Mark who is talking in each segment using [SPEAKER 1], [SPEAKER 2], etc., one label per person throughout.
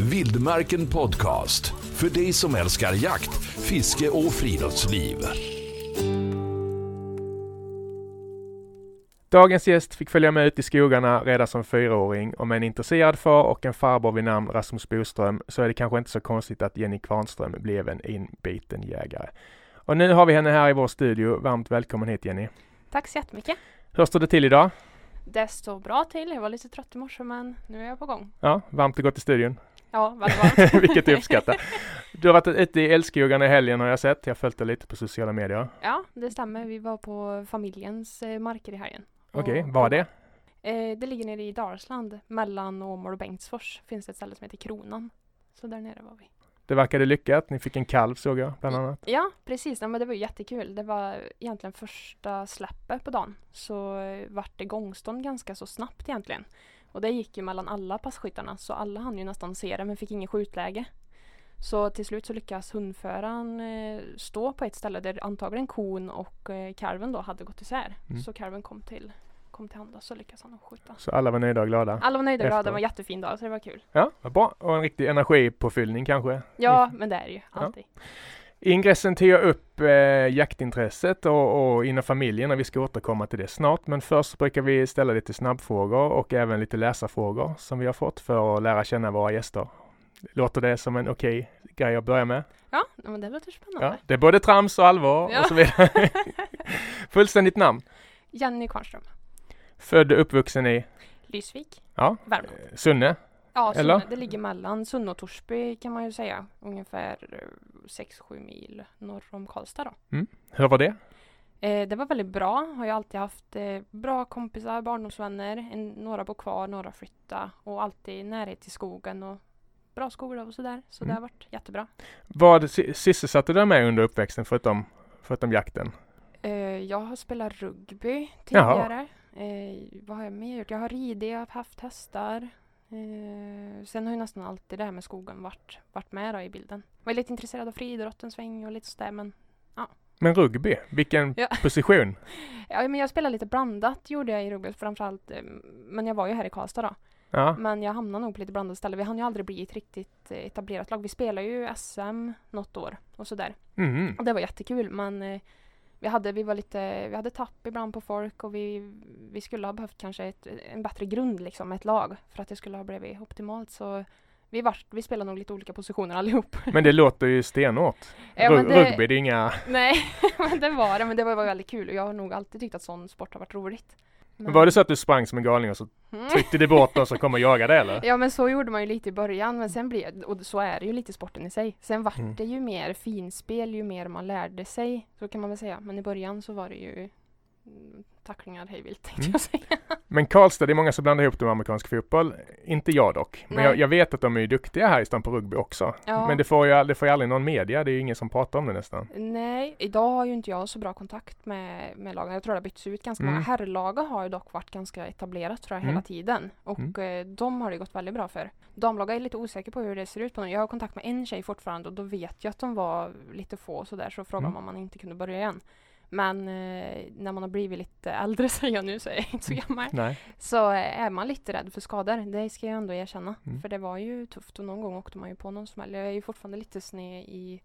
[SPEAKER 1] Vildmarken Podcast. För dig som älskar jakt, fiske och friluftsliv.
[SPEAKER 2] Dagens gäst fick följa med ut i skogarna redan som fyraåring och med en intresserad far och en farbror vid namn Rasmus Boström så är det kanske inte så konstigt att Jenny Kvarnström blev en inbiten jägare. Och nu har vi henne här i vår studio. Varmt välkommen hit Jenny.
[SPEAKER 3] Tack så jättemycket.
[SPEAKER 2] Hur står det till idag?
[SPEAKER 3] Det står bra till. Jag var lite trött i morse men nu är jag på gång.
[SPEAKER 2] Ja, varmt och gott i studion.
[SPEAKER 3] Ja, varmt.
[SPEAKER 2] Vilket jag uppskattar. Du har varit ute i älskogarna i helgen har jag sett. Jag har följt dig lite på sociala medier.
[SPEAKER 3] ja, det stämmer. Vi var på familjens eh, marker i helgen.
[SPEAKER 2] Okej,
[SPEAKER 3] Och-
[SPEAKER 2] var det?
[SPEAKER 3] Eh, det ligger nere i Dalsland. Mellan Åmål och Bengtsfors finns det ett ställe som heter Kronan. Så där nere var vi.
[SPEAKER 2] Det verkade lyckat. Ni fick en kalv såg jag bland annat.
[SPEAKER 3] Ja, precis. Ja, men det var jättekul. Det var egentligen första släppet på dagen. Så eh, vart det gångstånd ganska så snabbt egentligen. Och det gick ju mellan alla passkyttarna så alla hann ju nästan se det men fick ingen skjutläge. Så till slut så lyckas hundföraren eh, stå på ett ställe där antagligen kon och eh, kalven då hade gått isär.
[SPEAKER 2] Mm.
[SPEAKER 3] Så kalven kom till, kom till handa så lyckas han skjuta.
[SPEAKER 2] Så alla var nöjda och glada.
[SPEAKER 3] Alla var nöjda och glada. Det var en jättefin dag så det var kul.
[SPEAKER 2] Ja, vad bra. Och en riktig energipåfyllning kanske.
[SPEAKER 3] Ja, men det är det ju
[SPEAKER 2] Ja. I ingressen tog jag upp eh, jaktintresset och, och inom familjen och vi ska återkomma till det snart. Men först brukar vi ställa lite snabbfrågor och även lite läsarfrågor som vi har fått för att lära känna våra gäster. Låter det som en okej grej att börja med?
[SPEAKER 3] Ja, men det låter spännande.
[SPEAKER 2] Ja, det är både trams och allvar
[SPEAKER 3] Ja.
[SPEAKER 2] och så vidare. Fullständigt namn.
[SPEAKER 3] Jenny Kvarnström.
[SPEAKER 2] Född och uppvuxen i
[SPEAKER 3] Lysvik.
[SPEAKER 2] Ja.
[SPEAKER 3] Värmland.
[SPEAKER 2] Sunne.
[SPEAKER 3] Ja,
[SPEAKER 2] Eller?
[SPEAKER 3] Sunne, det ligger mellan Sunne och Torsby kan man ju säga. Ungefär 6-7 mil norr om Karlstad då.
[SPEAKER 2] Hur var det?
[SPEAKER 3] Eh, det var väldigt bra. Har jag alltid haft eh, bra kompisar, barndomsvänner. En, några bor kvar, några flytta och alltid närhet till skogen och bra skolor och sådär. Så det
[SPEAKER 2] Mm.
[SPEAKER 3] har varit jättebra.
[SPEAKER 2] Vad sy- sysselsatte du dig med under uppväxten förutom, förutom jakten?
[SPEAKER 3] Eh, jag har spelat rugby tidigare. Eh, vad har jag mer gjort? Jag har ridit, jag har haft hästar. Eh, sen har ju nästan alltid det här med skogen varit, varit med då i bilden. Jag var lite intresserad av friidrott en sväng och lite sådär men
[SPEAKER 2] Men rugby, vilken
[SPEAKER 3] Ja.
[SPEAKER 2] position?
[SPEAKER 3] Ja, men jag spelade lite blandat gjorde jag i rugby framförallt. eh, Men jag var ju här i Karlstad då.
[SPEAKER 2] Ja,
[SPEAKER 3] Men jag hamnade nog på lite blandade ställen. Vi hann ju aldrig bli ett riktigt eh, etablerat lag. Vi spelade ju SM något år och sådär.
[SPEAKER 2] mhm.
[SPEAKER 3] Och det var jättekul men eh, vi hade, vi var lite, vi hade tapp ibland på folk och vi, vi skulle ha behövt kanske ett, en bättre grund liksom, ett lag för att det skulle ha blivit optimalt. Så vi, var, vi spelade nog lite olika positioner allihop.
[SPEAKER 2] Men det låter ju stenhårt.
[SPEAKER 3] Ja, det-
[SPEAKER 2] Rugby, det är inga...
[SPEAKER 3] Nej, men det var det. Men det var väldigt kul och jag har nog alltid tyckt att sån sport har varit roligt. Men-
[SPEAKER 2] Var det så att du sprang som en galning och så
[SPEAKER 3] Mm.
[SPEAKER 2] tryckte du bort och så kom och jagade eller?
[SPEAKER 3] Ja men så gjorde man ju lite i början men sen blev och så är det ju lite sporten i sig. Sen vart
[SPEAKER 2] Mm.
[SPEAKER 3] det ju mer finspel ju mer man lärde sig. Så kan man väl säga. Men i början så var det ju tacklingar hejvilt tänkte
[SPEAKER 2] Mm.
[SPEAKER 3] jag säga.
[SPEAKER 2] Men Karlstad, det är många som blandar ihop det med amerikansk fotboll. Inte jag dock. Men jag, jag vet att de är duktiga här i stan på rugby också.
[SPEAKER 3] Ja.
[SPEAKER 2] Men det får, ju, det får ju aldrig någon media. Det är ju ingen som pratar om det nästan.
[SPEAKER 3] Nej, idag har ju inte jag så bra kontakt med, med lagen. Jag tror det har bytts ut ganska
[SPEAKER 2] Mm.
[SPEAKER 3] många. Herrlaget har ju dock varit ganska etablerat tror jag hela
[SPEAKER 2] Mm.
[SPEAKER 3] tiden. Och
[SPEAKER 2] Mm.
[SPEAKER 3] eh, de har det gått väldigt bra för. Damlaget är lite osäker på hur det ser ut på nu. Jag har kontakt med en tjej fortfarande och då vet jag att de var lite få sådär så frågade
[SPEAKER 2] Mm.
[SPEAKER 3] man om man inte kunde börja igen. Men eh, när man har blivit lite äldre säger jag nu så är jag inte så gammal.
[SPEAKER 2] Nej.
[SPEAKER 3] Så eh, är man lite rädd för skador. Det ska jag ändå erkänna.
[SPEAKER 2] Mm.
[SPEAKER 3] För det var ju tufft och någon gång åkte man ju på någon smäll. Jag är ju fortfarande lite sned i,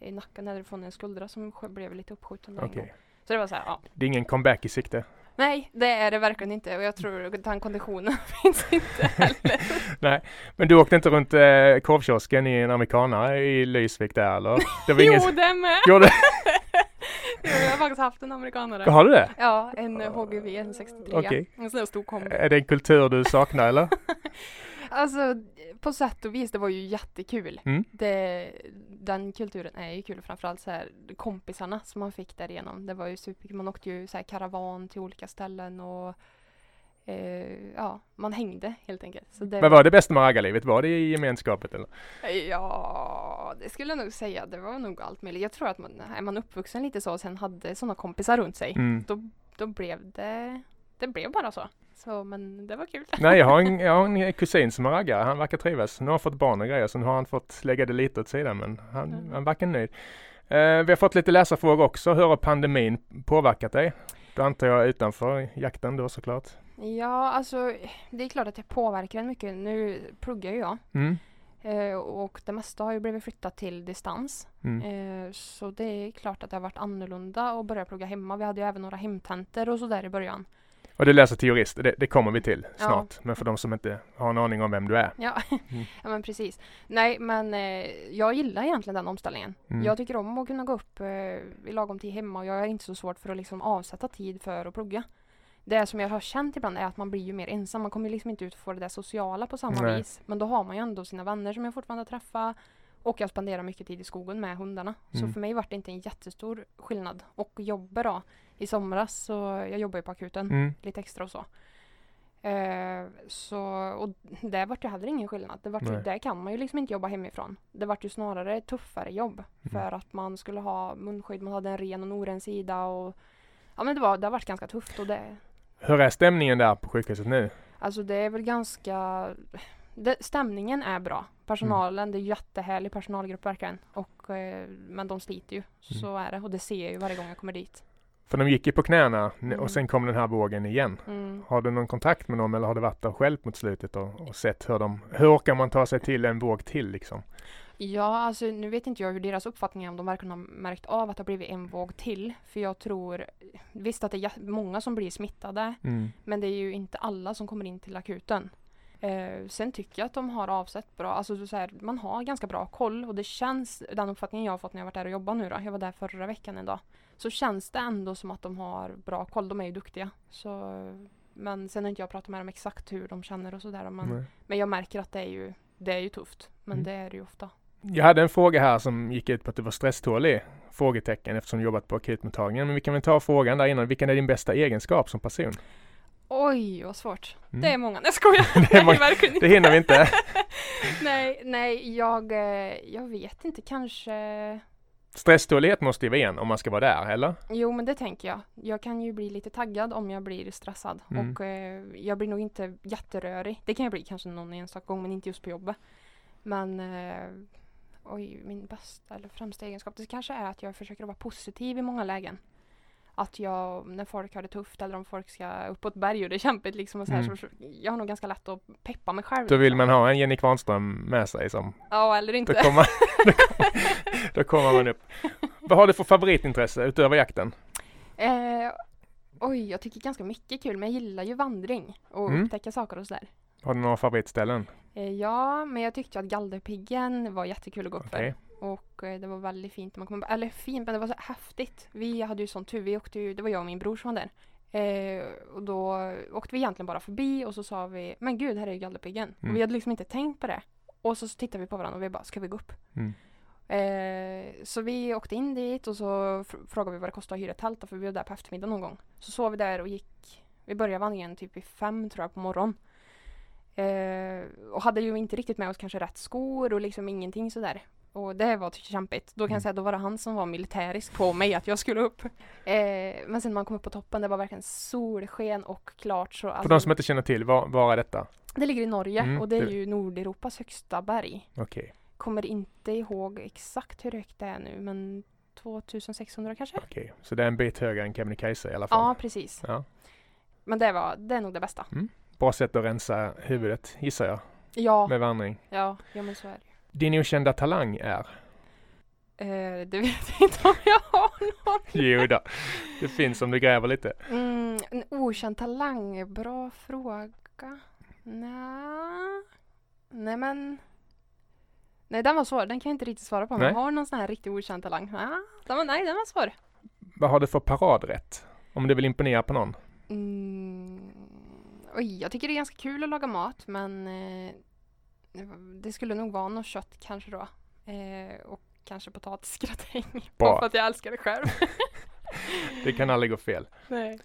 [SPEAKER 3] i nacken nerifrån en skuldra som blev lite uppskjuten en gång. Så det var så här, ja.
[SPEAKER 2] Det är ingen comeback i sikte.
[SPEAKER 3] Nej, det är det verkligen inte och jag tror att den konditionen finns inte heller.
[SPEAKER 2] Nej. Men du åkte inte runt eh, korvkiosken i en amerikanare i Lysvik där eller? Det var
[SPEAKER 3] jo,
[SPEAKER 2] ingen...
[SPEAKER 3] det med! Jo, har faktiskt haft en amerikanare.
[SPEAKER 2] Har du det?
[SPEAKER 3] Ja, en eh, HGV, en 63.
[SPEAKER 2] Okej.
[SPEAKER 3] En sån där stor kombi.
[SPEAKER 2] Är det en kultur du saknar eller?
[SPEAKER 3] Alltså på sätt och vis, det var ju jättekul.
[SPEAKER 2] Mm.
[SPEAKER 3] Det, den kulturen är ju kul, framförallt så här kompisarna som man fick därigenom. Det var ju superkul. Man åkte ju så här karavan till olika ställen och eh, ja, man hängde helt enkelt. Så det,
[SPEAKER 2] Men var det bästa med raggarlivet? Var det i gemenskapet eller?
[SPEAKER 3] Ja, det skulle jag nog säga. Det var nog allt möjligt. Jag tror att man, är man uppvuxen lite så och sen hade sådana kompisar runt sig,
[SPEAKER 2] Mm.
[SPEAKER 3] då, då blev det, det blev bara så. Så men det var kul.
[SPEAKER 2] Nej, jag har, en, jag har en kusin som är raggare. Han verkar trivas. Nu har han fått barn och grejer, så nu har han fått lägga det lite åt sidan, men han,
[SPEAKER 3] Mm.
[SPEAKER 2] han verkar nöjd. Eh, vi har fått lite läsarfrågor också. Hur har pandemin påverkat dig? Då antar jag utanför jakten då såklart.
[SPEAKER 3] Ja, alltså det är klart att det påverkar en mycket. Nu pluggar ju jag.
[SPEAKER 2] Mm.
[SPEAKER 3] Eh, och det mesta har ju blivit flyttat till distans.
[SPEAKER 2] Mm.
[SPEAKER 3] Eh, så det är klart att det har varit annorlunda att börja plugga hemma. Vi hade ju även några hemtentor och sådär i början.
[SPEAKER 2] Och du läser till jurist, det, det kommer vi till
[SPEAKER 3] Ja.
[SPEAKER 2] snart. Men för de som inte har en aning om vem du är.
[SPEAKER 3] Ja,
[SPEAKER 2] Mm.
[SPEAKER 3] ja men precis. Nej, men eh, jag gillar egentligen den omställningen.
[SPEAKER 2] Mm.
[SPEAKER 3] Jag tycker om att kunna gå upp eh, i lagom tid hemma och jag är inte så svårt för att liksom avsätta tid för att plugga. Det som jag har känt ibland är att man blir ju mer ensam. Man kommer liksom inte ut och få det där sociala på samma
[SPEAKER 2] Nej.
[SPEAKER 3] vis. Men då har man ju ändå sina vänner som jag fortfarande träffar. Och jag spenderar mycket tid i skogen med hundarna.
[SPEAKER 2] Mm.
[SPEAKER 3] Så för mig var det inte en jättestor skillnad. Och jobba då. I somras så jag jobbar ju på akuten
[SPEAKER 2] Mm.
[SPEAKER 3] lite extra och så. Eh, så och där vart det heller ingen skillnad. Det vart ju, där kan man ju liksom inte jobba hemifrån. Det vart ju snarare tuffare jobb.
[SPEAKER 2] Mm.
[SPEAKER 3] För att man skulle ha munskydd, man hade en ren och en oren sida och Ja men det var, det har varit ganska tufft och det
[SPEAKER 2] Hur är stämningen där på sjukhuset nu?
[SPEAKER 3] Alltså det är väl ganska det, Stämningen är bra. Personalen,
[SPEAKER 2] Mm.
[SPEAKER 3] det är jättehärlig personalgrupp verkligen. Och, eh, men de sliter ju.
[SPEAKER 2] Mm.
[SPEAKER 3] Så är det och det ser jag ju varje gång jag kommer dit.
[SPEAKER 2] För de gick ju på knäna
[SPEAKER 3] Mm.
[SPEAKER 2] och sen kom den här vågen igen.
[SPEAKER 3] Mm.
[SPEAKER 2] Har du någon kontakt med dem eller har du varit där själv mot slutet och, och sett hur de, hur orkar man ta sig till en våg till liksom?
[SPEAKER 3] Ja, alltså nu vet inte jag hur deras uppfattning är om de verkligen har märkt av att det har blivit en våg till. För jag tror visst att det är många som blir smittade,
[SPEAKER 2] Mm.
[SPEAKER 3] men det är ju inte alla som kommer in till akuten. Eh, sen tycker jag att de har avsett bra, alltså så här, man har ganska bra koll och det känns, den uppfattningen jag har fått när jag varit där och jobbat nu då, jag var där förra veckan en dag, så känns det ändå som att de har bra koll, de är ju duktiga. Så, men sen har inte jag pratat med dem exakt hur de känner och sådär, men,
[SPEAKER 2] Nej.
[SPEAKER 3] men jag märker att det är ju, det är ju tufft, men
[SPEAKER 2] Mm.
[SPEAKER 3] det är det ju ofta.
[SPEAKER 2] Jag hade en fråga här som gick ut på att du var stresstålig? Frågetecken eftersom du jobbat på akutmottagningen. Men vi kan väl ta frågan där innan. Vilken är din bästa egenskap som person?
[SPEAKER 3] Oj, vad svårt.
[SPEAKER 2] Mm.
[SPEAKER 3] Det är många. Nej, skojar.
[SPEAKER 2] Det är många-. Det hinner vi inte.
[SPEAKER 3] nej, nej, jag, eh, jag vet inte. Kanske...
[SPEAKER 2] Stresstålighet måste ju vara en om man ska vara där, eller?
[SPEAKER 3] Jo, men det tänker jag. Jag kan ju bli lite taggad om jag blir stressad.
[SPEAKER 2] Mm.
[SPEAKER 3] Och eh, jag blir nog inte jätterörig. Det kan jag bli kanske någon enstaka gång, men inte just på jobbet. Men eh, oj, min bästa eller främsta egenskap, det kanske är att jag försöker vara positiv i många lägen. Att jag, när folk har det tufft eller om folk ska upp på ett berg och det är kämpigt liksom och så här,
[SPEAKER 2] Mm.
[SPEAKER 3] så jag har nog ganska lätt att peppa mig själv.
[SPEAKER 2] Då vill man ha en Jenny Kvarnström med sig som
[SPEAKER 3] Ja, eller
[SPEAKER 2] Då
[SPEAKER 3] inte.
[SPEAKER 2] kommer, då, kommer, då kommer man upp. Vad har du för favoritintresse utöver jakten?
[SPEAKER 3] Eh, oj, jag tycker ganska mycket kul, men jag gillar ju vandring och
[SPEAKER 2] Mm.
[SPEAKER 3] upptäcka saker och sådär.
[SPEAKER 2] Har du några favoritställen?
[SPEAKER 3] Eh, ja, men jag tyckte att Galderpiggen var jättekul att gå upp
[SPEAKER 2] Okej.
[SPEAKER 3] för. Och eh, det var väldigt fint. Man kom, eller fint, men det var så häftigt. Vi hade ju sån tur, vi åkte ju, det var jag och min bror som var där. Eh, och då åkte vi egentligen bara förbi och så sa vi, men gud, här är ju Galderpiggen.
[SPEAKER 2] Mm.
[SPEAKER 3] Och vi hade liksom inte tänkt på det. Och så tittade vi på varandra och vi bara, ska vi gå upp?
[SPEAKER 2] Mm.
[SPEAKER 3] Eh, så vi åkte in dit och så fr- frågade vi vad det kostade att hyra tält för vi var där på eftermiddagen någon gång. Så sov vi där och gick, vi började vandringen typ i fem tror jag på morgonen. Eh, och hade ju inte riktigt med oss kanske rätt skor och liksom ingenting sådär. Och det var typ kämpigt. Då kan
[SPEAKER 2] Mm.
[SPEAKER 3] jag säga att då var det han som var militärisk på mig att jag skulle upp. Eh, men sen när man kom upp på toppen, det var verkligen solsken och klart. Så,
[SPEAKER 2] För
[SPEAKER 3] alltså,
[SPEAKER 2] de som inte känner till, var, var är detta?
[SPEAKER 3] Det ligger i Norge
[SPEAKER 2] Mm,
[SPEAKER 3] och det är
[SPEAKER 2] det-
[SPEAKER 3] ju Nordeuropas högsta berg.
[SPEAKER 2] Okej,
[SPEAKER 3] Kommer inte ihåg exakt hur högt det är nu men 2600 kanske?
[SPEAKER 2] okej. Så det är en bit högre än Kebnekaise i alla fall.
[SPEAKER 3] Ja, precis.
[SPEAKER 2] Ja.
[SPEAKER 3] Men det, var, det är nog det bästa.
[SPEAKER 2] Bra sätt att rensa huvudet, gissar jag,
[SPEAKER 3] Ja,
[SPEAKER 2] med vandring.
[SPEAKER 3] ja, ja men så är det.
[SPEAKER 2] Din okända talang är?
[SPEAKER 3] Eh, det vet jag inte om jag har någon.
[SPEAKER 2] Jo då. det finns om du gräver lite.
[SPEAKER 3] Mm, en okänd talang, bra fråga. Nej, nej men. Nej den var svår, den kan jag inte riktigt svara på. Men
[SPEAKER 2] Nej.
[SPEAKER 3] jag har någon sån här riktigt okänd talang. Nej, den var, nej, den var svår.
[SPEAKER 2] Vad har du för paradrätt? Om du vill imponera på någon?
[SPEAKER 3] Mm, oj, jag tycker det är ganska kul att laga mat men eh, det skulle nog vara något kött kanske då. Eh, och kanske potatisgratäng. Bara för att jag älskar det själv.
[SPEAKER 2] Det kan aldrig gå fel.
[SPEAKER 3] Nej.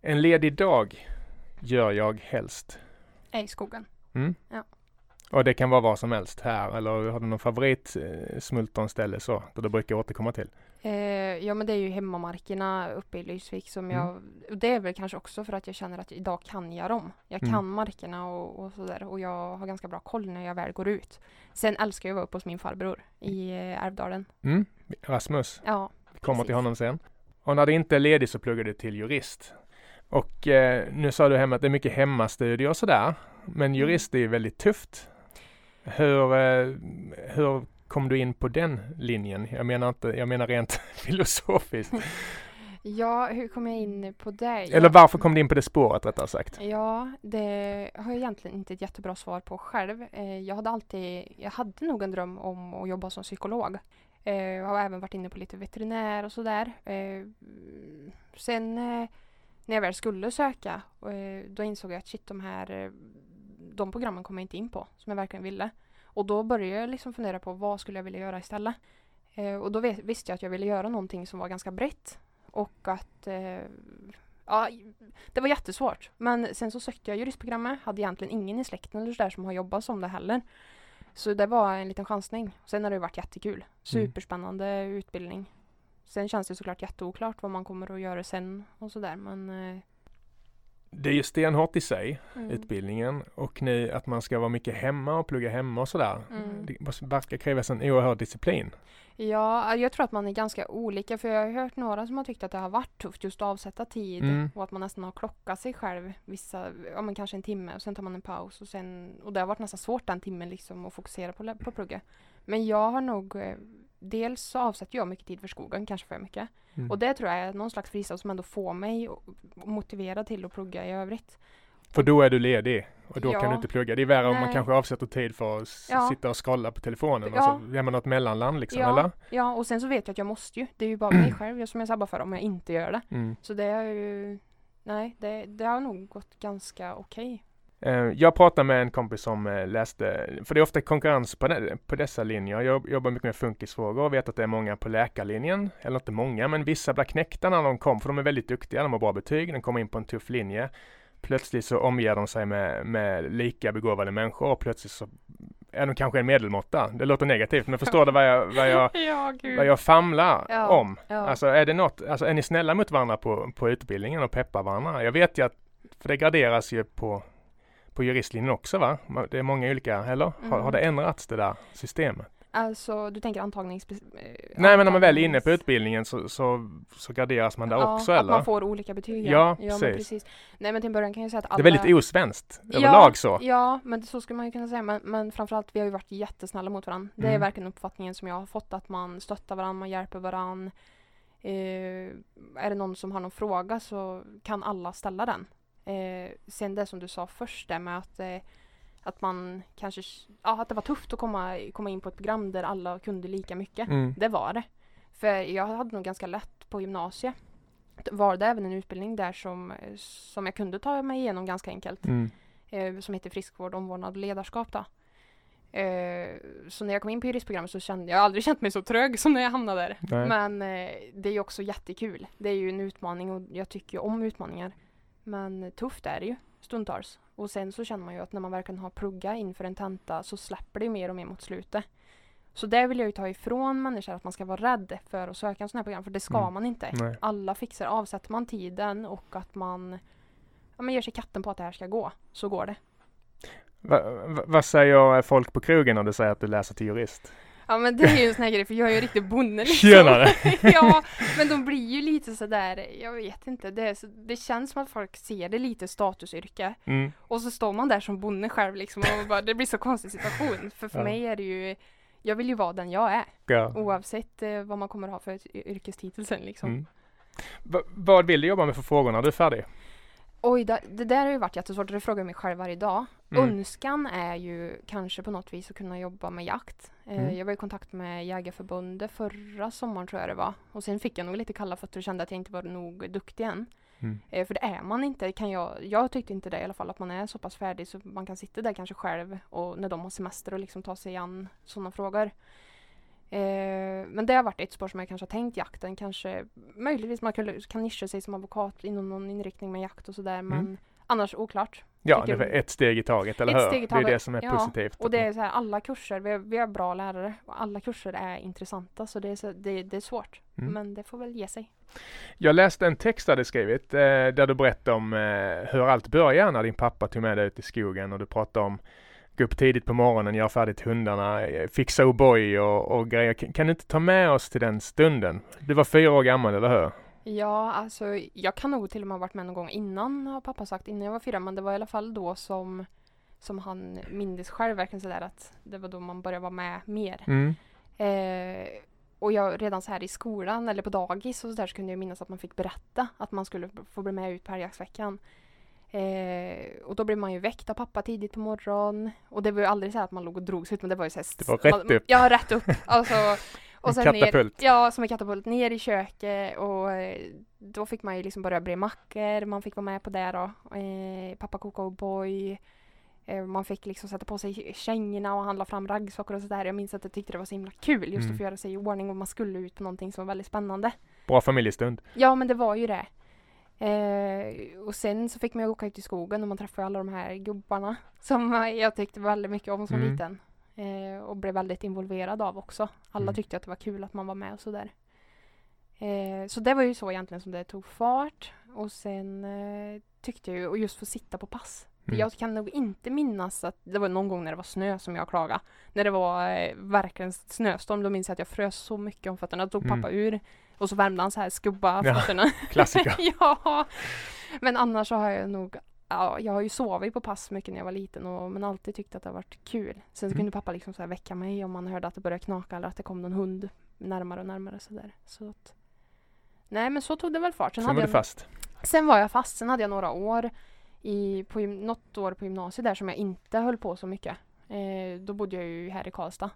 [SPEAKER 2] En ledig dag gör jag helst.
[SPEAKER 3] Är i skogen.
[SPEAKER 2] Mm?
[SPEAKER 3] Ja.
[SPEAKER 2] Och det kan vara vad som helst här eller har du någon favorit eh, så, där du brukar återkomma till?
[SPEAKER 3] Eh, ja men det är ju hemmamarkerna uppe i Lysvik som
[SPEAKER 2] Mm.
[SPEAKER 3] jag, det är väl kanske också för att jag känner att idag kan jag dem. Jag
[SPEAKER 2] Mm.
[SPEAKER 3] kan markerna och, och sådär och jag har ganska bra koll när jag väl går ut. Sen älskar jag att vara uppe hos min farbror i eh, Älvdalen.
[SPEAKER 2] Mm? Rasmus,
[SPEAKER 3] Ja,
[SPEAKER 2] kommer till
[SPEAKER 3] Precis.
[SPEAKER 2] honom sen. Och när du inte är ledig så pluggar du till jurist. Och eh, nu sa du hemma att det är mycket hemmastudier och sådär. Men
[SPEAKER 3] Mm.
[SPEAKER 2] jurist är ju väldigt tufft. Hur, eh, hur kom du in på den linjen? Jag menar inte, jag menar rent filosofiskt.
[SPEAKER 3] Ja, hur kom jag in på det?
[SPEAKER 2] Eller varför kom du in på det spåret rättare sagt?
[SPEAKER 3] Ja, det har jag egentligen inte ett jättebra svar på själv. Eh, jag hade alltid, jag hade nog en dröm om att jobba som psykolog. Eh, jag har även varit inne på lite veterinär och sådär. Eh, sen när jag väl skulle söka, då insåg jag att shit, de här de programmen kom jag inte in på som jag verkligen ville. Och då började jag liksom fundera på vad skulle jag vilja göra istället. och då visste jag att jag ville göra någonting som var ganska brett och att eh, ja, det var jättesvårt. Men sen så sökte jag juristprogrammet, hade egentligen ingen i släkten eller där som har jobbat som det heller. Så det var en liten chansning. Sen har det varit jättekul. Mm. Superspännande mm. utbildning. Sen känns det såklart jätteoklart vad man kommer att göra sen och sådär men eh,
[SPEAKER 2] det är ju stenhårt i sig, mm. utbildningen. Och nu att man ska vara mycket hemma och plugga hemma och sådär. Mm. Det verkar krävas en oerhörd disciplin.
[SPEAKER 3] Ja, jag tror att man är ganska olika. För jag har hört några som har tyckt att det har varit tufft just att avsätta tid. Mm. Och att man nästan har klockat sig själv vissa, ja men kanske en timme och sen tar man en paus. Och, sen, och det har varit nästan svårt den timmen liksom att fokusera på, på plugget. Men jag har nog eh, dels så avsätter jag mycket tid för skogen, kanske för mycket. Mm. Och det tror jag är någon slags fristad som ändå får mig motiverad till att plugga i övrigt.
[SPEAKER 2] För då är du ledig och då ja. kan du inte plugga. Det är värre Nej. om man kanske avsätter tid för att ja. sitta och scrolla på telefonen ja. och så är man något mellanland liksom,
[SPEAKER 3] ja.
[SPEAKER 2] eller?
[SPEAKER 3] Ja, och sen så vet jag att jag måste ju. Det är ju bara mig själv som jag sabbar för om jag inte gör det. Mm. Så det är ju Nej, det, det har nog gått ganska okej. Okay.
[SPEAKER 2] Eh, jag pratade med en kompis som eh, läste, för det är ofta konkurrens på, det, på dessa linjer. Jag jobbar mycket med funkisfrågor och vet att det är många på läkarlinjen, eller inte många, men vissa blir knäckta när de kom, för de är väldigt duktiga, de har bra betyg, de kommer in på en tuff linje. Plötsligt så omger de sig med, med lika begåvade människor och plötsligt så är de kanske en medelmåtta. Det låter negativt, men förstår du vad jag, vad jag, ja, vad jag famlar ja, om? Ja. Alltså är det något, alltså är ni snälla mot varandra på, på utbildningen och peppar varandra? Jag vet ju att, för det graderas ju på på juristlinjen också va? Det är många olika, eller? Mm. Har, har det mm. ändrats det där systemet?
[SPEAKER 3] Alltså du tänker antagnings...
[SPEAKER 2] Eh, Nej men när man väl är inne på utbildningen så, så, så graderas man där ja, också eller? att
[SPEAKER 3] man får olika betyg.
[SPEAKER 2] Ja, ja precis.
[SPEAKER 3] precis. Nej men till början kan jag säga att alla...
[SPEAKER 2] Det är väldigt osvenskt överlag
[SPEAKER 3] ja,
[SPEAKER 2] så.
[SPEAKER 3] Ja, men så skulle man ju kunna säga. Men, men framförallt vi har ju varit jättesnälla mot varandra. Det är mm. verkligen uppfattningen som jag har fått att man stöttar varandra, man hjälper varandra. Eh, är det någon som har någon fråga så kan alla ställa den. Eh, sen det som du sa först där med att, eh, att man kanske, ja att det var tufft att komma, komma in på ett program där alla kunde lika mycket. Mm. Det var det. För jag hade nog ganska lätt på gymnasiet. Var det även en utbildning där som, som jag kunde ta mig igenom ganska enkelt. Mm. Eh, som heter friskvård, omvårdnad och ledarskap då. Eh, så när jag kom in på juristprogrammet så kände jag aldrig känt mig så trög som när jag hamnade där. Nej. Men eh, det är ju också jättekul. Det är ju en utmaning och jag tycker om utmaningar. Men tufft är det ju stundtals. Och sen så känner man ju att när man verkligen har pluggat inför en tenta så släpper det mer och mer mot slutet. Så det vill jag ju ta ifrån människor att man ska vara rädd för att söka en sån här program för det ska mm. man inte. Nej. Alla fixar Avsätter man tiden och att man, ja, man ger sig katten på att det här ska gå så går det.
[SPEAKER 2] Va, va, vad säger folk på krogen när du säger att du läser till jurist?
[SPEAKER 3] Ja men det är ju en sån här grej för jag är ju riktigt bonde liksom.
[SPEAKER 2] Tjenare!
[SPEAKER 3] ja, men de blir ju lite sådär, jag vet inte, det, så, det känns som att folk ser det lite statusyrke. Mm. Och så står man där som bonde själv liksom och bara, det blir så konstig situation. För för ja. mig är det ju, jag vill ju vara den jag är. Ja. Oavsett eh, vad man kommer ha för yrkestitel sen liksom. Mm.
[SPEAKER 2] vad vill du jobba med för frågor när du är färdig?
[SPEAKER 3] Oj, det, där har ju varit jättesvårt. Det frågar jag mig själv varje dag. Mm. Önskan är ju kanske på något vis att kunna jobba med jakt. Eh, mm. Jag var i kontakt med Jägarförbundet förra sommaren tror jag det var. Och sen fick jag nog lite kalla fötter och kände att jag inte var nog duktig än. Mm. Eh, för det är man inte. Kan jag, jag tyckte inte det i alla fall, att man är så pass färdig så man kan sitta där kanske själv och när de har semester och liksom ta sig an sådana frågor. Eh, men det har varit ett spår som jag kanske har tänkt jakten. Kanske möjligtvis man kan, kan nischa sig som advokat inom någon inriktning med jakt och sådär. Men mm. annars oklart.
[SPEAKER 2] Ja, det är ett steg i taget, eller hur? Det är det som är ja, positivt.
[SPEAKER 3] Och det är så här, alla kurser, vi har, vi har bra lärare och alla kurser är intressanta så det är, så, det, det är svårt. Mm. Men det får väl ge sig.
[SPEAKER 2] Jag läste en text du hade skrivit eh, där du berättade om eh, hur allt började när din pappa tog med dig ut i skogen och du pratade om gå upp tidigt på morgonen, göra färdigt hundarna, eh, fixa O'boy och, och grejer. Kan, kan, du inte ta med oss till den stunden? Du var fyra år gammal, eller hur?
[SPEAKER 3] Ja, alltså jag kan nog till och med ha varit med någon gång innan har pappa sagt, innan jag var fyra, men det var i alla fall då som som han mindes själv verkligen sådär att det var då man började vara med mer.
[SPEAKER 2] Mm.
[SPEAKER 3] Eh, och jag redan så här i skolan eller på dagis och så där så kunde jag minnas att man fick berätta att man skulle få bli med ut på älgjaktsveckan. Eh, och då blev man ju väckt av pappa tidigt på morgonen. Och det var ju aldrig så att man låg och drog sig ut men det var ju så här,
[SPEAKER 2] Det var rätt
[SPEAKER 3] man,
[SPEAKER 2] upp.
[SPEAKER 3] Ja, rätt upp. Alltså, och
[SPEAKER 2] En
[SPEAKER 3] sen
[SPEAKER 2] katapult.
[SPEAKER 3] Ner, ja, som en katapult. Ner i köket och eh, då fick man ju liksom börja bre mackor. Man fick vara med på det då. Eh, pappa kokade O'boy. Eh, man fick liksom sätta på sig kängorna och handla fram raggsockor och sådär. Jag minns att jag tyckte det var så himla kul just
[SPEAKER 2] Mm.
[SPEAKER 3] att få göra sig i ordning och man skulle ut på någonting som var väldigt spännande.
[SPEAKER 2] Bra familjestund.
[SPEAKER 3] Ja, men det var ju det. Eh, och sen så fick man ju åka ut i skogen och man träffade alla de här gubbarna som jag tyckte väldigt mycket om som
[SPEAKER 2] Mm.
[SPEAKER 3] liten. Eh, och blev väldigt involverad av också. Alla
[SPEAKER 2] Mm.
[SPEAKER 3] tyckte att det var kul att man var med och sådär. Eh, så det var ju så egentligen som det tog fart. Och sen eh, tyckte jag ju, och just få sitta på pass.
[SPEAKER 2] Mm.
[SPEAKER 3] Jag kan nog inte minnas att det var någon gång när det var snö som jag klagade. När det var eh, verkligen snöstorm, då minns jag att jag frös så mycket om fötterna. Då tog
[SPEAKER 2] Mm.
[SPEAKER 3] pappa ur och så värmde han så här skubba
[SPEAKER 2] Ja.
[SPEAKER 3] fötterna.
[SPEAKER 2] Klassiker.
[SPEAKER 3] ja, men annars så har jag nog Ja, jag har ju sovit på pass mycket när jag var liten och, men alltid tyckt att det har varit kul. Sen så
[SPEAKER 2] Mm.
[SPEAKER 3] kunde pappa liksom så här väcka mig om man hörde att det började knaka eller att det kom någon hund närmare och närmare sådär. Så att, nej men så tog det väl fart.
[SPEAKER 2] Sen
[SPEAKER 3] hade
[SPEAKER 2] var du
[SPEAKER 3] jag,
[SPEAKER 2] fast.
[SPEAKER 3] sen var jag fast. Sen hade jag några år i, på, något år på gymnasiet där som jag inte höll på så mycket. Eh, då bodde jag ju här i Karlstad.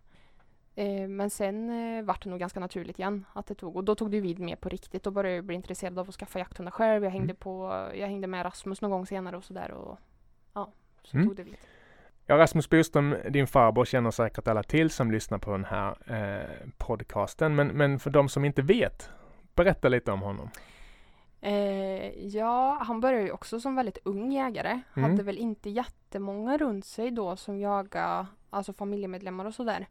[SPEAKER 3] Eh, men sen eh, vart det nog ganska naturligt igen att det tog. Och då tog det vid mer på riktigt. Då började jag bli intresserad av att skaffa jakthundar själv. Jag hängde,
[SPEAKER 2] Mm.
[SPEAKER 3] på, jag hängde med Rasmus någon gång senare och sådär. Och, ja, så
[SPEAKER 2] Mm.
[SPEAKER 3] tog det vid.
[SPEAKER 2] Ja, Rasmus Boström, din farbror, känner säkert alla till som lyssnar på den här eh, podcasten. Men, men för de som inte vet, berätta lite om honom.
[SPEAKER 3] Eh, ja, han började ju också som väldigt ung jägare.
[SPEAKER 2] Mm.
[SPEAKER 3] Hade väl inte jättemånga runt sig då som jagade, alltså familjemedlemmar och sådär.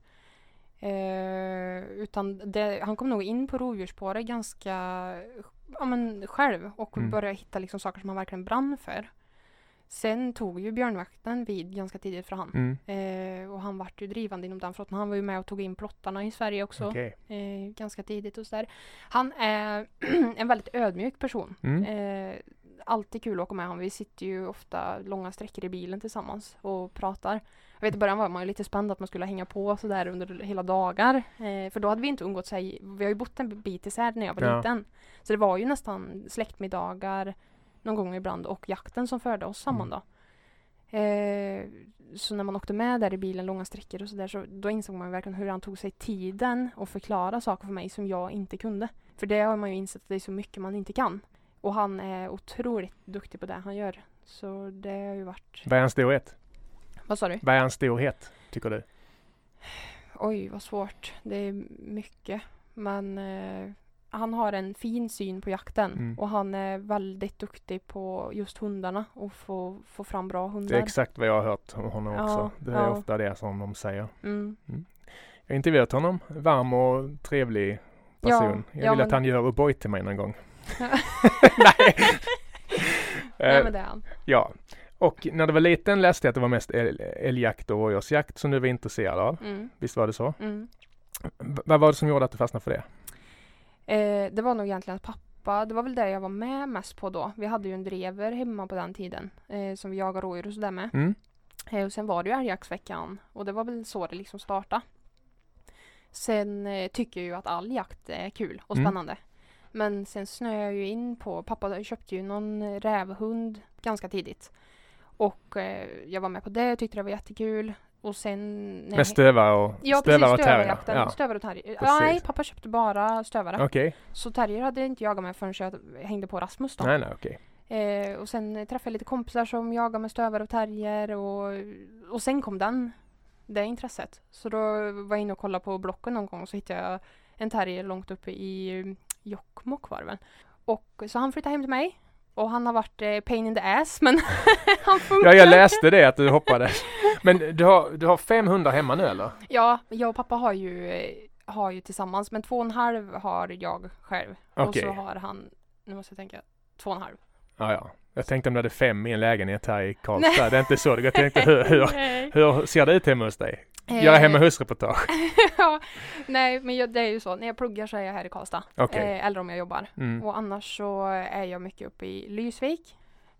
[SPEAKER 3] Eh, utan det, han kom nog in på rovdjursspåret ganska ja, men själv och
[SPEAKER 2] Mm.
[SPEAKER 3] började hitta liksom saker som han verkligen brann för. Sen tog ju björnvakten vid ganska tidigt för han.
[SPEAKER 2] Mm.
[SPEAKER 3] Eh, och han vart ju drivande inom den flottan. Han var ju med och tog in plottarna i Sverige också.
[SPEAKER 2] Okej.
[SPEAKER 3] Eh, ganska tidigt och sådär. Han är en väldigt ödmjuk person.
[SPEAKER 2] Mm.
[SPEAKER 3] Eh, alltid kul att åka med honom. Vi sitter ju ofta långa sträckor i bilen tillsammans och pratar. Jag vet i början var man ju lite spänd att man skulle hänga på sådär under hela dagar. Eh, för då hade vi inte umgått sig. Vi har ju bott en bit isär när jag var
[SPEAKER 2] Ja.
[SPEAKER 3] liten. Så det var ju nästan släktmiddagar någon gång ibland och jakten som förde oss samman
[SPEAKER 2] Mm.
[SPEAKER 3] då. Eh, så när man åkte med där i bilen långa sträckor och sådär så då insåg man verkligen hur han tog sig tiden och förklara saker för mig som jag inte kunde. För det har man ju insett att det är så mycket man inte kan. Och han är otroligt duktig på det han gör. Så det har ju varit...
[SPEAKER 2] Vad är hans storhet?
[SPEAKER 3] Vad sa du?
[SPEAKER 2] Vad är hans storhet, tycker du?
[SPEAKER 3] Oj, vad svårt. Det är mycket. Men eh, han har en fin syn på jakten.
[SPEAKER 2] Mm.
[SPEAKER 3] Och han är väldigt duktig på just hundarna och få, få fram bra
[SPEAKER 2] Det
[SPEAKER 3] hundar.
[SPEAKER 2] är exakt vad jag har hört om honom
[SPEAKER 3] Ja,
[SPEAKER 2] också. Det är
[SPEAKER 3] ja.
[SPEAKER 2] ofta det som de säger.
[SPEAKER 3] Mm.
[SPEAKER 2] Jag har intervjuat honom. Varm och trevlig person.
[SPEAKER 3] Ja,
[SPEAKER 2] jag
[SPEAKER 3] ja,
[SPEAKER 2] vill
[SPEAKER 3] men-
[SPEAKER 2] att han gör O'boy till mig någon gång.
[SPEAKER 3] Nej,
[SPEAKER 2] Eh,
[SPEAKER 3] men det är han.
[SPEAKER 2] Ja. Och när du var liten läste jag att det var mest älg- älgjakt och rådjursjakt som du var intresserad av.
[SPEAKER 3] Mm.
[SPEAKER 2] Visst var det så?
[SPEAKER 3] Mm.
[SPEAKER 2] Vad var det som gjorde att du fastnade för det?
[SPEAKER 3] Eh, det var nog egentligen att pappa, det var väl det jag var med mest på då. Vi hade ju en drever hemma på den tiden eh, som vi jagade rådjur och sådär med.
[SPEAKER 2] Mm.
[SPEAKER 3] Eh, och sen var det ju älgjaktsveckan och det var väl så det liksom startade. Sen eh, tycker jag ju att all jakt är kul och
[SPEAKER 2] Mm.
[SPEAKER 3] Men sen snöade jag ju in på, pappa köpte ju någon rävhund ganska tidigt. Och eh, jag var med på det och tyckte det var jättekul. Och sen... jag-
[SPEAKER 2] Med stövare och,
[SPEAKER 3] Ja
[SPEAKER 2] stövare
[SPEAKER 3] precis,
[SPEAKER 2] och terrier? Ja.
[SPEAKER 3] Stövare och terrier.
[SPEAKER 2] Precis.
[SPEAKER 3] Nej, pappa köpte bara stövare.
[SPEAKER 2] Okej.
[SPEAKER 3] Så terrier hade inte jagat med förrän jag hängde på Rasmus då.
[SPEAKER 2] Nej, nej, okej.
[SPEAKER 3] Eh, och sen träffade jag lite kompisar som jagade med stövare och terrier och, och sen kom den, det intresset. Så då var jag inne och kollade på blocken någon gång och så hittade jag en terrier långt uppe i Jokkmokk var det väl. Och så han flyttade hem till mig och han har varit eh, pain in the ass men han funkar.
[SPEAKER 2] Ja, jag läste det att du hoppade. Men du har, du har fem hundar hemma nu eller?
[SPEAKER 3] Ja, jag och pappa har ju, eh, har ju tillsammans men två och en halv har jag själv. Och
[SPEAKER 2] Okej.
[SPEAKER 3] så har han, nu måste jag tänka, två och en halv.
[SPEAKER 2] Ja, ja. Jag tänkte om du hade fem i en lägenhet här i Karlstad. Det är inte så. Jag tänkte hur, hur,
[SPEAKER 3] Nej.
[SPEAKER 2] hur ser det ut hemma hos dig? Göra
[SPEAKER 3] Eh,
[SPEAKER 2] hemma husreportage?
[SPEAKER 3] ja, nej men jag, det är ju så. När jag pluggar så är jag här i Karlstad.
[SPEAKER 2] Okej.
[SPEAKER 3] Eh, eller om jag jobbar.
[SPEAKER 2] Mm.
[SPEAKER 3] Och annars så är jag mycket uppe i Lysvik.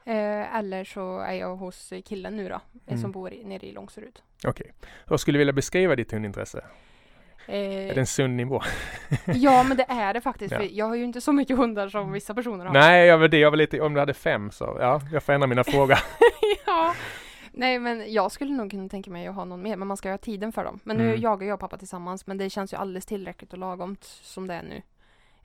[SPEAKER 3] Eh, eller så är jag hos killen nu då, eh,
[SPEAKER 2] Mm.
[SPEAKER 3] som bor i, nere i Långserud.
[SPEAKER 2] Okej. Hur skulle du vilja beskriva ditt hundintresse? Är
[SPEAKER 3] Eh,
[SPEAKER 2] det en sund nivå?
[SPEAKER 3] ja, men det är det faktiskt.
[SPEAKER 2] Ja.
[SPEAKER 3] För jag har ju inte så mycket hundar som vissa personer har.
[SPEAKER 2] Nej, jag var det. Jag var lite, om du hade fem så, ja, jag får ändra mina frågor.
[SPEAKER 3] ja. Nej, men jag skulle nog kunna tänka mig att ha någon mer, men man ska ju ha tiden för dem. Men nu
[SPEAKER 2] Mm.
[SPEAKER 3] jagar jag och pappa tillsammans, men det känns ju alldeles tillräckligt och lagomt som det är nu.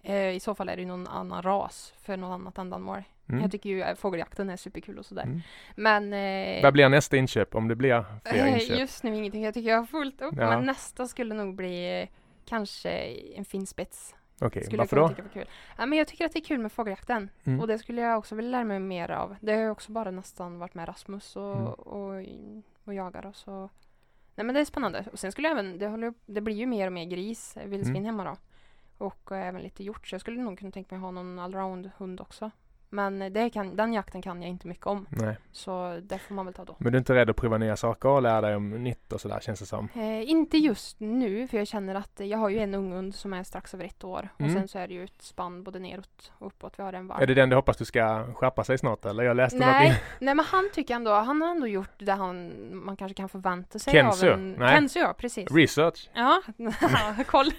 [SPEAKER 3] Eh, I så fall är det ju någon annan ras för något annat ändamål.
[SPEAKER 2] Mm.
[SPEAKER 3] Jag tycker ju fågeljakten är superkul och sådär.
[SPEAKER 2] Mm.
[SPEAKER 3] Men eh,
[SPEAKER 2] Vad blir nästa inköp om det blir fler
[SPEAKER 3] eh,
[SPEAKER 2] inköp?
[SPEAKER 3] just nu ingenting. Jag tycker jag har fullt upp.
[SPEAKER 2] Ja.
[SPEAKER 3] Men nästa skulle nog bli eh, kanske en finspets.
[SPEAKER 2] Okej,
[SPEAKER 3] jag
[SPEAKER 2] varför då?
[SPEAKER 3] tycka var kul. Ja, men jag tycker att det är kul med fågeljakten.
[SPEAKER 2] Mm.
[SPEAKER 3] Och det skulle jag också vilja lära mig mer av. Det har jag också bara nästan varit med Rasmus och,
[SPEAKER 2] Mm.
[SPEAKER 3] och, och jagar och så. Nej men det är spännande. Och sen skulle jag även, det, håller, det blir ju mer och mer gris, vildsvin
[SPEAKER 2] Mm.
[SPEAKER 3] hemma då. Och eh, även lite hjort. Så jag skulle nog kunna tänka mig ha någon allround hund också. Men det kan, den jakten kan jag inte mycket om.
[SPEAKER 2] Nej,
[SPEAKER 3] Så det får man väl ta då.
[SPEAKER 2] men du är inte rädd att prova nya saker och lära dig om nytt och sådär känns det som?
[SPEAKER 3] Eh, inte just nu, för jag känner att jag har ju en ung hund som är strax över ett år.
[SPEAKER 2] Mm.
[SPEAKER 3] Och sen så är det ju ett spann både neråt och uppåt. Vi har en valp.
[SPEAKER 2] Är det den du hoppas du ska skärpa sig snart eller? Jag läste
[SPEAKER 3] Nej,
[SPEAKER 2] något
[SPEAKER 3] nej men han tycker ändå, han har ändå gjort det han, man kanske kan förvänta sig
[SPEAKER 2] Kenzo?
[SPEAKER 3] av en...
[SPEAKER 2] Nej.
[SPEAKER 3] Kenzo ja, precis.
[SPEAKER 2] research.
[SPEAKER 3] Ja, koll.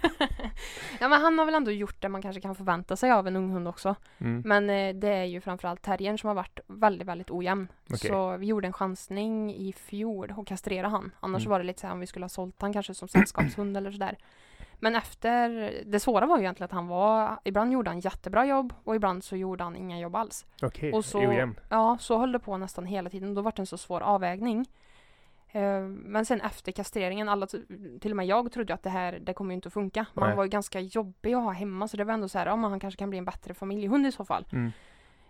[SPEAKER 3] ja men han har väl ändå gjort det man kanske kan förvänta sig av en ung hund också.
[SPEAKER 2] Mm.
[SPEAKER 3] Men eh, det är ju framförallt terriern som har varit väldigt, väldigt ojämn.
[SPEAKER 2] Okej.
[SPEAKER 3] Så vi gjorde en chansning i fjol och kastrerade han. Annars
[SPEAKER 2] Mm.
[SPEAKER 3] var det lite så här om vi skulle ha sålt han kanske som sällskapshund eller sådär. Men efter, det svåra var ju egentligen att han var, ibland gjorde han jättebra jobb och ibland så gjorde han inga jobb alls.
[SPEAKER 2] Okej,
[SPEAKER 3] Och så-
[SPEAKER 2] ojämn.
[SPEAKER 3] Ja, så höll det på nästan hela tiden. Då var det en så svår avvägning. Eh, Men sen efter kastreringen, alla, till och med jag trodde att det här, det kommer ju inte att funka. Man
[SPEAKER 2] Nej.
[SPEAKER 3] var ju ganska jobbig att ha hemma så det var ändå så här, ja men han kanske kan bli en bättre familjehund i så fall.
[SPEAKER 2] Mm.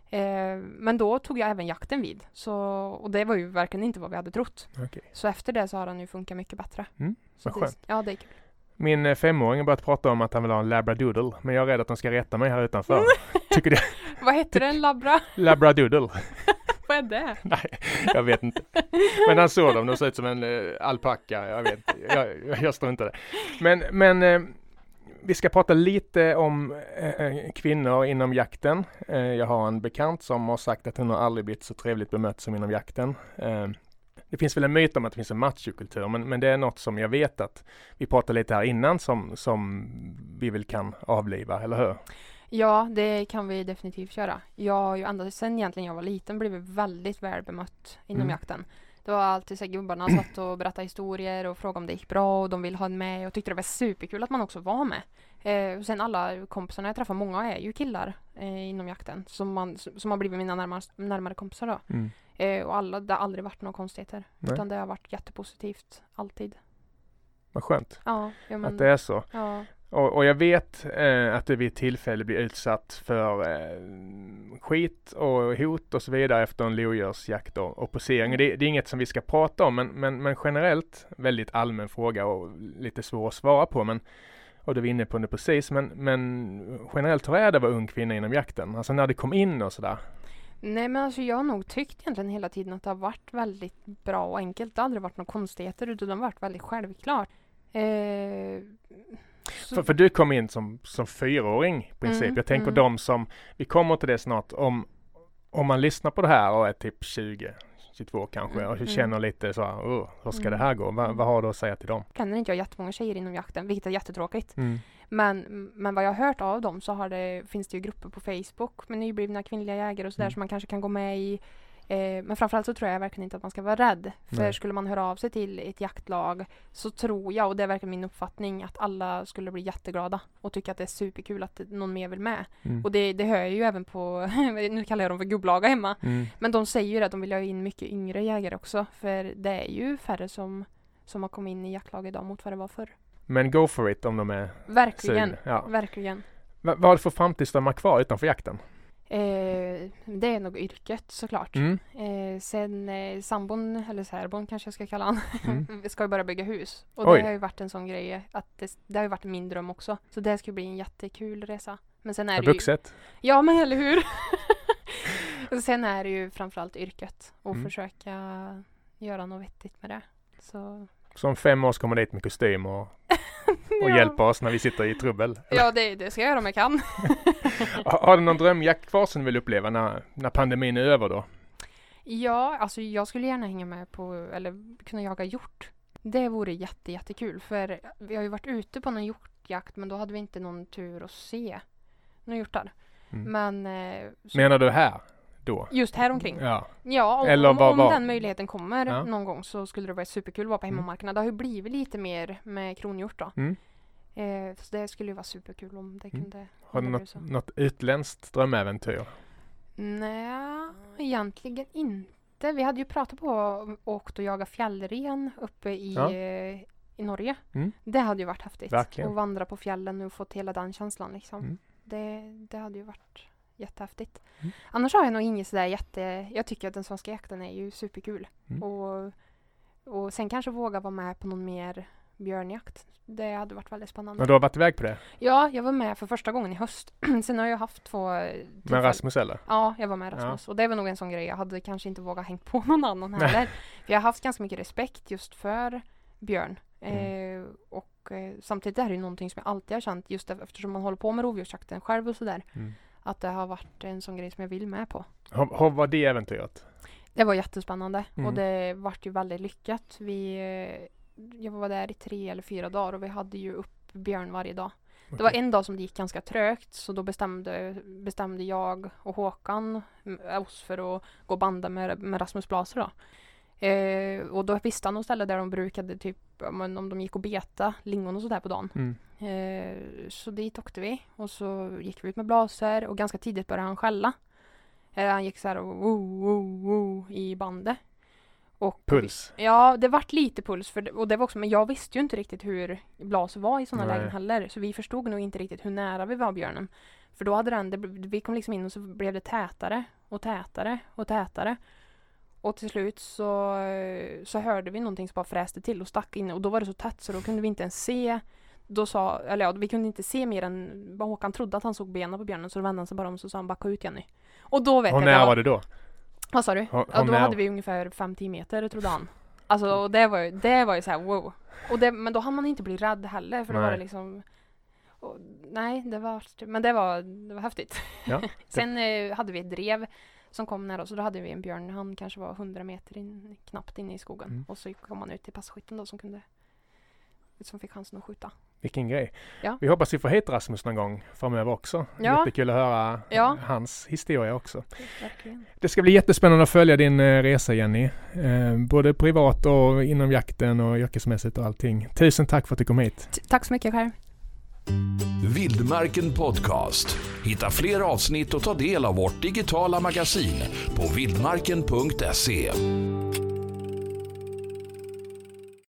[SPEAKER 3] Eh, Men då tog jag även jakten vid. Så, och det var ju verkligen inte vad vi hade trott.
[SPEAKER 2] Okej.
[SPEAKER 3] Så efter det så har han ju funkat mycket bättre.
[SPEAKER 2] Mm,
[SPEAKER 3] så
[SPEAKER 2] vad
[SPEAKER 3] det,
[SPEAKER 2] skönt.
[SPEAKER 3] Ja, det är kul.
[SPEAKER 2] Min eh, femåring har börjat prata om att han vill ha en labradoodle, men jag är rädd att de ska rätta mig här utanför. Tycker du?
[SPEAKER 3] Vad heter den? Labra?
[SPEAKER 2] Labradoodle?
[SPEAKER 3] vad är det?
[SPEAKER 2] Nej, jag vet inte. Men han såg dem, de ser ut som en uh, alpacka. Jag vet inte. Jag, jag, jag står inte där. Men, men eh, vi ska prata lite om eh, kvinnor inom jakten. Eh, jag har en bekant som har sagt att hon har aldrig blivit så trevligt bemött som inom jakten. Eh, det finns väl en myt om att det finns en machokultur, men, men det är något som jag vet att vi pratade lite här innan som, som vi väl kan avliva, eller hur?
[SPEAKER 3] Ja, det kan vi definitivt göra. Jag har ju ända sedan egentligen jag var liten blivit väldigt väl bemött inom
[SPEAKER 2] Mm.
[SPEAKER 3] jakten. Det var alltid så här, gubbarna satt och berättade historier och frågade om det gick bra och de ville ha en med och tyckte det var superkul att man också var med. Eh, och sen alla kompisarna jag träffar, många är ju killar eh, inom jakten som, man, som har blivit mina närmare, närmare kompisar då.
[SPEAKER 2] Mm.
[SPEAKER 3] Eh, och alla, det har aldrig varit några konstigheter.
[SPEAKER 2] Nej.
[SPEAKER 3] Utan det har varit jättepositivt, alltid.
[SPEAKER 2] Vad skönt
[SPEAKER 3] Ja, ja men,
[SPEAKER 2] att det är så.
[SPEAKER 3] ja.
[SPEAKER 2] Och, och jag vet eh, att du vid ett tillfälle blir utsatt för eh, skit och hot och så vidare efter en lodjursjakt och, och posering. Det, det är inget som vi ska prata om men, men, men generellt väldigt allmän fråga och lite svår att svara på. Men, och du var inne på det precis men, men generellt hur är det att vara ung kvinna inom jakten? Alltså när det kom in och sådär.
[SPEAKER 3] Nej men alltså jag har nog tyckt egentligen hela tiden att det har varit väldigt bra och enkelt. Det har aldrig varit några konstigheter utan det har varit väldigt självklart. Eh,
[SPEAKER 2] för, för du kom in som, som fyraåring i princip.
[SPEAKER 3] Mm,
[SPEAKER 2] jag tänker
[SPEAKER 3] mm.
[SPEAKER 2] de som, vi kommer till det snart, om, om man lyssnar på det här och är typ 20, 22 kanske
[SPEAKER 3] Mm,
[SPEAKER 2] och
[SPEAKER 3] mm.
[SPEAKER 2] känner lite så här, "Åh, hur ska
[SPEAKER 3] Mm.
[SPEAKER 2] det här gå? Va,
[SPEAKER 3] Mm.
[SPEAKER 2] vad har du att säga till dem?
[SPEAKER 3] känner inte jag jättemånga tjejer inom jakten, vilket är jättetråkigt.
[SPEAKER 2] Mm.
[SPEAKER 3] Men, men vad jag har hört av dem så det, finns det ju grupper på Facebook med nyblivna kvinnliga jägare och sådär
[SPEAKER 2] Mm.
[SPEAKER 3] som man kanske kan gå med i. Eh, men framförallt så tror jag verkligen inte att man ska vara rädd. För
[SPEAKER 2] Nej.
[SPEAKER 3] skulle man höra av sig till ett jaktlag så tror jag, och det är verkligen min uppfattning, att alla skulle bli jätteglada och tycka att det är superkul att någon mer vill med.
[SPEAKER 2] Mm.
[SPEAKER 3] Och det, det hör jag ju även på, nu kallar jag dem för gubblaga hemma,
[SPEAKER 2] Mm.
[SPEAKER 3] men de säger ju att de vill ha in mycket yngre jägare också. För det är ju färre som, som har kommit in i jaktlag idag mot vad det var förr.
[SPEAKER 2] Men go for it om de är
[SPEAKER 3] Verkligen.
[SPEAKER 2] sugna. Ja.
[SPEAKER 3] Verkligen.
[SPEAKER 2] Va, vad har du för framtidsdrömmar kvar utanför jakten?
[SPEAKER 3] Eh, det är nog yrket såklart.
[SPEAKER 2] Mm.
[SPEAKER 3] Eh, sen eh, sambon, eller särbon kanske jag ska kalla han,
[SPEAKER 2] Mm.
[SPEAKER 3] vi ska ju börja bygga hus. Och
[SPEAKER 2] Oj.
[SPEAKER 3] det har ju varit en sån grej att det, det har ju varit min dröm också. Så det ska bli en jättekul resa. Men sen är det ju... Ja men eller hur! sen är det ju framförallt yrket och
[SPEAKER 2] Mm.
[SPEAKER 3] försöka göra något vettigt med det. Så...
[SPEAKER 2] Så om fem år så kommer dit med kostym och, och
[SPEAKER 3] ja.
[SPEAKER 2] hjälper oss när vi sitter i trubbel?
[SPEAKER 3] Ja det, det ska jag göra om jag kan.
[SPEAKER 2] Har har du någon drömjakt kvar som du vill uppleva när, när pandemin är över då?
[SPEAKER 3] Ja, alltså jag skulle gärna hänga med på, eller kunna jaga hjort. Det vore jätte, jättekul för vi har ju varit ute på någon hjortjakt men då hade vi inte någon tur att se några hjortar.
[SPEAKER 2] Mm.
[SPEAKER 3] Men eh, så-
[SPEAKER 2] Menar du här? Då?
[SPEAKER 3] just här omkring.
[SPEAKER 2] Ja.
[SPEAKER 3] Ja, om,
[SPEAKER 2] Eller
[SPEAKER 3] om,
[SPEAKER 2] vad
[SPEAKER 3] om
[SPEAKER 2] var-
[SPEAKER 3] den möjligheten kommer
[SPEAKER 2] Ja.
[SPEAKER 3] någon gång så skulle det vara superkul att vara på
[SPEAKER 2] Mm.
[SPEAKER 3] hemmamarkerna. Det har ju blivit lite mer med kronhjort då.
[SPEAKER 2] Mm.
[SPEAKER 3] Eh, så det skulle ju vara superkul om det
[SPEAKER 2] Mm.
[SPEAKER 3] kunde
[SPEAKER 2] Har du något, något utländskt drömäventyr?
[SPEAKER 3] Nej, egentligen inte. Vi hade ju pratat på och åkt och jaga fjällren uppe i,
[SPEAKER 2] Ja.
[SPEAKER 3] eh, i Norge.
[SPEAKER 2] Mm.
[SPEAKER 3] Det hade ju varit häftigt.
[SPEAKER 2] Verkligen.
[SPEAKER 3] Och vandra på fjällen och fått hela den känslan liksom.
[SPEAKER 2] Mm.
[SPEAKER 3] Det, det hade ju varit jättehäftigt.
[SPEAKER 2] Mm.
[SPEAKER 3] Annars har jag nog inget sådär jätte... Jag tycker att den svenska jakten är ju superkul.
[SPEAKER 2] Mm.
[SPEAKER 3] Och, och sen kanske våga vara med på någon mer björnjakt. Det hade varit väldigt spännande.
[SPEAKER 2] Men du har varit iväg på det?
[SPEAKER 3] Ja, jag var med för första gången i höst. sen har jag haft två
[SPEAKER 2] Med Rasmus eller?
[SPEAKER 3] Ja, jag var med
[SPEAKER 2] Ja.
[SPEAKER 3] Rasmus. Och det var nog en sån grej jag hade kanske inte vågat hängt på någon annan heller. för jag har haft ganska mycket respekt just för björn.
[SPEAKER 2] Mm.
[SPEAKER 3] Eh, och eh, samtidigt är det ju någonting som jag alltid har känt just eftersom man håller på med rovdjursjakten själv och sådär.
[SPEAKER 2] Mm.
[SPEAKER 3] Att det har varit en sån grej som jag vill med på.
[SPEAKER 2] Hur var det äventyret?
[SPEAKER 3] Det var jättespännande
[SPEAKER 2] Mm.
[SPEAKER 3] och det vart ju väldigt lyckat. Vi, eh, jag var där i tre eller fyra dagar och vi hade ju upp björn varje dag. Det var en dag som det gick ganska trögt så då bestämde, bestämde jag och Håkan mm, oss för att gå och banda med, med Rasmus Blaser då. Eh, och då visste han något ställe där de brukade typ, om de gick och beta lingon och sådär på dagen.
[SPEAKER 2] Mm.
[SPEAKER 3] Eh, så dit åkte vi och så gick vi ut med Blaser och ganska tidigt började han skälla. Eh, han gick så här och woo, woo, woo i bandet. Och
[SPEAKER 2] Puls?
[SPEAKER 3] Ja, det vart lite puls för det, och det var också, men jag visste ju inte riktigt hur Blas var i sådana lägen heller. Så vi förstod nog inte riktigt hur nära vi var björnen. För då hade den, det, vi kom liksom in och så blev det tätare och tätare och tätare. Och till slut så, eh, så hörde vi någonting som bara fräste till och stack in och då var det så tätt så då kunde vi inte ens se då sa, eller ja, vi kunde inte se mer än vad Håkan trodde att han såg benen på björnen så då vände han sig bara om och så sa han backa ut Jenny. Och då vet
[SPEAKER 2] Hur
[SPEAKER 3] jag
[SPEAKER 2] nära
[SPEAKER 3] jag-
[SPEAKER 2] var det då?
[SPEAKER 3] vad sa du? Ja, då hade vi ungefär 5-10 meter trodde han. Alltså och det var ju, det var ju så här wow. Och det, men då hann man inte bli rädd heller för då var det liksom och, Nej, det var, men det var, det var häftigt.
[SPEAKER 2] Ja,
[SPEAKER 3] Sen eh, hade vi ett drev som kom nära oss då hade vi en björn, han kanske var 100 meter in, knappt inne i skogen.
[SPEAKER 2] Mm.
[SPEAKER 3] Och så kom han ut till passkytten då som kunde som fick chansen att skjuta.
[SPEAKER 2] Vilken grej.
[SPEAKER 3] Ja.
[SPEAKER 2] Vi hoppas vi får hit Rasmus någon gång framöver också.
[SPEAKER 3] Ja.
[SPEAKER 2] Jättekul att höra
[SPEAKER 3] Ja.
[SPEAKER 2] hans historia också.
[SPEAKER 3] Verkligen.
[SPEAKER 2] Det ska bli jättespännande att följa din eh, resa Jenny. Eh, både privat och inom jakten och yrkesmässigt och allting. Tusen tack för att du kom hit.
[SPEAKER 3] T- Tack så mycket själv.
[SPEAKER 1] Vildmarken Podcast. Hitta fler avsnitt och ta del av vårt digitala magasin på vildmarken.se.